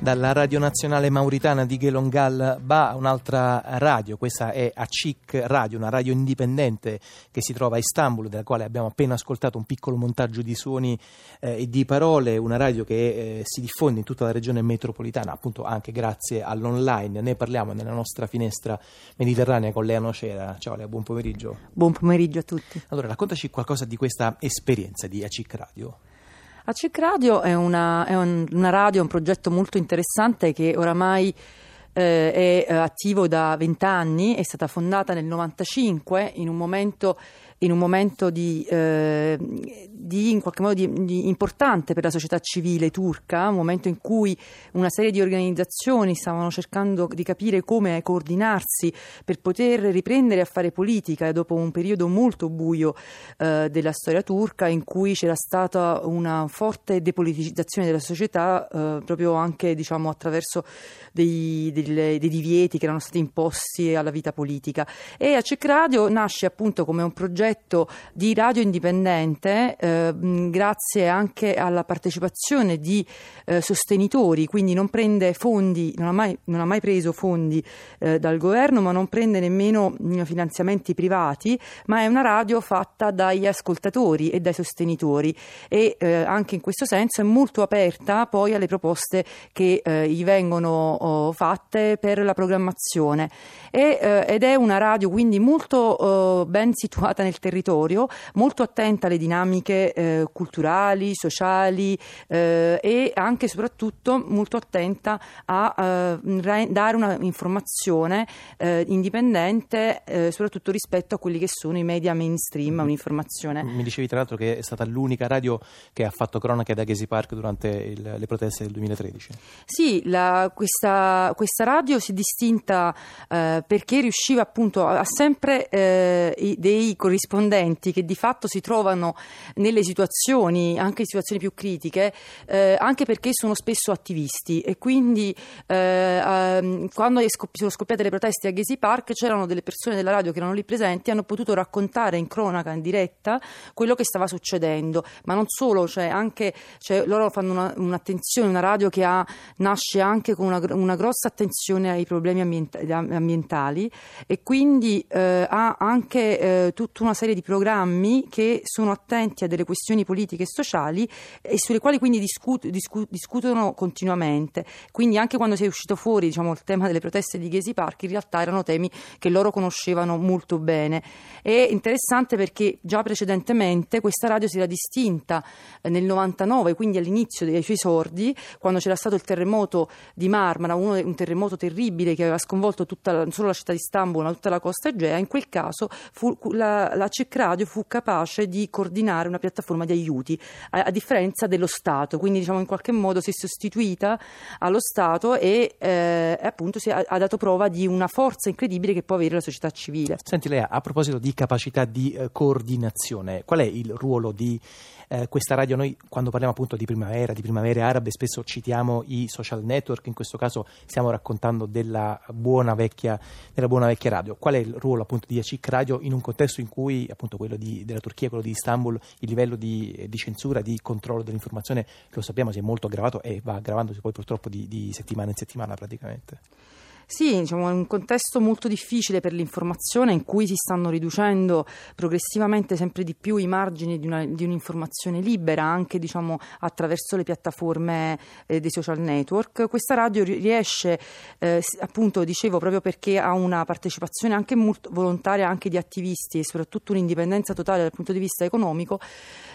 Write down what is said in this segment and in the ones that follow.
dalla Radio Nazionale Mauritana di Gelongal Ba, un'altra radio, questa è ACIC Radio, una radio indipendente che si trova a Istanbul, della quale abbiamo appena ascoltato un piccolo montaggio di suoni eh, e di parole, una radio che eh, si diffonde in tutta la regione metropolitana, appunto anche grazie all'online. Ne parliamo nella nostra finestra mediterranea con Lea Nocera. Ciao Lea, buon pomeriggio. Buon pomeriggio a tutti. Allora, raccontaci qualcosa di questa esperienza di ACIC Radio. ACIC Radio è una, è un, una radio, un progetto molto interessante che oramai eh, è eh, attivo da vent'anni, è stata fondata nel 95 in un momento in un momento di, eh, di in qualche modo di, di importante per la società civile turca, un momento in cui una serie di organizzazioni stavano cercando di capire come coordinarsi per poter riprendere a fare politica dopo un periodo molto buio eh, della storia turca in cui c'era stata una forte depoliticizzazione della società eh, proprio anche diciamo, attraverso dei, dei, dei, divieti che erano stati imposti alla vita politica. E a CEC Radio nasce appunto come un progetto progetto di radio indipendente eh, grazie anche alla partecipazione di eh, sostenitori, quindi non prende fondi, non ha mai, non ha mai preso fondi eh, dal governo, ma non prende nemmeno finanziamenti privati, ma è una radio fatta dagli ascoltatori e dai sostenitori. E eh, anche in questo senso è molto aperta poi alle proposte che eh, gli vengono oh, fatte per la programmazione. E, eh, ed è una radio quindi molto oh, ben situata nel territorio, molto attenta alle dinamiche eh, culturali, sociali eh, e anche e soprattutto molto attenta a eh, dare un'informazione eh, indipendente, eh, soprattutto rispetto a quelli che sono i media mainstream, mm-hmm. un'informazione. Mi dicevi tra l'altro che è stata l'unica radio che ha fatto cronache da Gezi Park durante il, le proteste del 2013. Sì, la, questa, questa, radio si è distinta eh, perché riusciva appunto a, a sempre dei corrispondenti rispondenti che di fatto si trovano nelle situazioni, anche in situazioni più critiche, eh, anche perché sono spesso attivisti. E quindi eh, ehm, quando sono scoppiate le proteste a Gezi Park c'erano delle persone della radio che erano lì presenti e hanno potuto raccontare in cronaca, in diretta, quello che stava succedendo, ma non solo, cioè anche, cioè loro fanno una, un'attenzione, una radio che ha, nasce anche con una, una grossa attenzione ai problemi ambientali e quindi eh, ha anche eh, tutta una serie di programmi che sono attenti a delle questioni politiche e sociali e sulle quali quindi discut- discu- discutono continuamente. Quindi anche quando si è uscito fuori diciamo, il tema delle proteste di Gezi Park, in realtà erano temi che loro conoscevano molto bene. È interessante perché già precedentemente questa radio si era distinta eh, nel 99, quindi all'inizio dei suoi sordi, quando c'era stato il terremoto di Marmara, uno, un terremoto terribile che aveva sconvolto tutta non solo la città di Istanbul, ma tutta la costa Egea. In quel caso fu la, la CEC Radio fu capace di coordinare una piattaforma di aiuti, a, a differenza dello Stato, quindi diciamo in qualche modo si è sostituita allo Stato e eh, appunto si ha, ha, dato prova di una forza incredibile che può avere la società civile. Senti Lea, a proposito di capacità di eh, coordinazione, qual è il ruolo di eh, questa radio noi quando parliamo appunto di primavera, di primavere arabe, spesso citiamo i social network, in questo caso stiamo raccontando della buona vecchia, della buona vecchia radio. Qual è il ruolo appunto di ACIC Radio in un contesto in cui appunto quello di, della Turchia, quello di Istanbul, il livello di, di, censura, di controllo dell'informazione, lo sappiamo, si è molto aggravato e va aggravandosi poi purtroppo di, di settimana in settimana praticamente. Sì, diciamo, è un contesto molto difficile per l'informazione in cui si stanno riducendo progressivamente sempre di più i margini di, una, di un'informazione libera, anche diciamo, attraverso le piattaforme eh, dei social network. Questa radio riesce, eh, appunto, dicevo, proprio perché ha una partecipazione anche molto volontaria anche di attivisti e soprattutto un'indipendenza totale dal punto di vista economico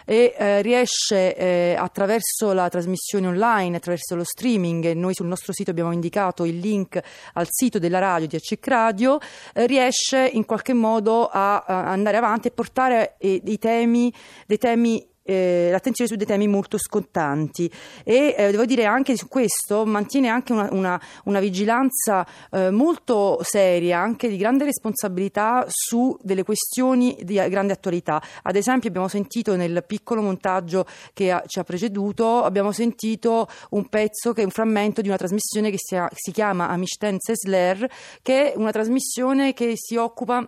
e eh, riesce eh, attraverso la trasmissione online, attraverso lo streaming, noi sul nostro sito abbiamo indicato il link al sito della radio di ACIC Radio, eh, riesce in qualche modo a, a, andare avanti e portare eh, dei temi, dei temi eh, l'attenzione su dei temi molto scottanti e eh, devo dire anche su questo mantiene anche una, una, una vigilanza eh, molto seria, anche di grande responsabilità su delle questioni di grande attualità. Ad esempio abbiamo sentito nel piccolo montaggio che ha, ci ha preceduto, abbiamo sentito un pezzo che è un frammento di una trasmissione che si, si chiama Amishtense Sler, che è una trasmissione che si occupa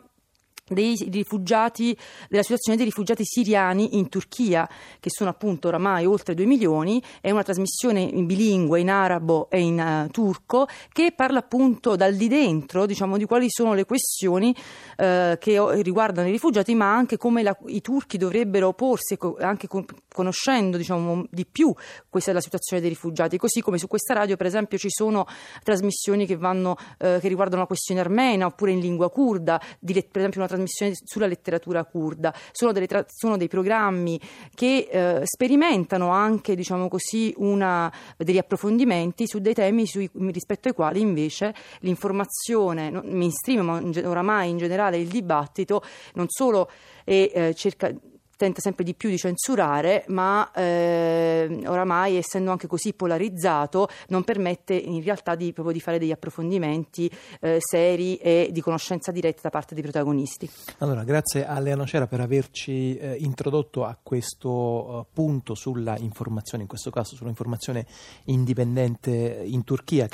dei rifugiati, della situazione dei rifugiati siriani in Turchia, che sono appunto oramai oltre 2 milioni, è una trasmissione in bilingue in arabo e in uh, turco che parla appunto dal di dentro, diciamo, di quali sono le questioni uh, che riguardano i rifugiati, ma anche come la, i turchi dovrebbero porsi, anche con, conoscendo diciamo, di più questa è la situazione dei rifugiati, così come su questa radio per esempio ci sono trasmissioni che, vanno, uh, che riguardano la questione armena oppure in lingua kurda, per esempio una trasmissione sulla letteratura kurda. Sono, tra- sono dei programmi che eh, sperimentano anche, diciamo così, una, degli approfondimenti su dei temi sui, rispetto ai quali invece l'informazione mainstream, ma oramai in generale il dibattito, non solo è, eh, cerca tenta sempre di più di censurare, ma eh, oramai essendo anche così polarizzato non permette in realtà di, proprio di fare degli approfondimenti eh, seri e di conoscenza diretta da parte dei protagonisti. Allora, grazie a Lea Nocera per averci eh, introdotto a questo uh, punto sulla informazione, in questo caso sull'informazione indipendente in Turchia.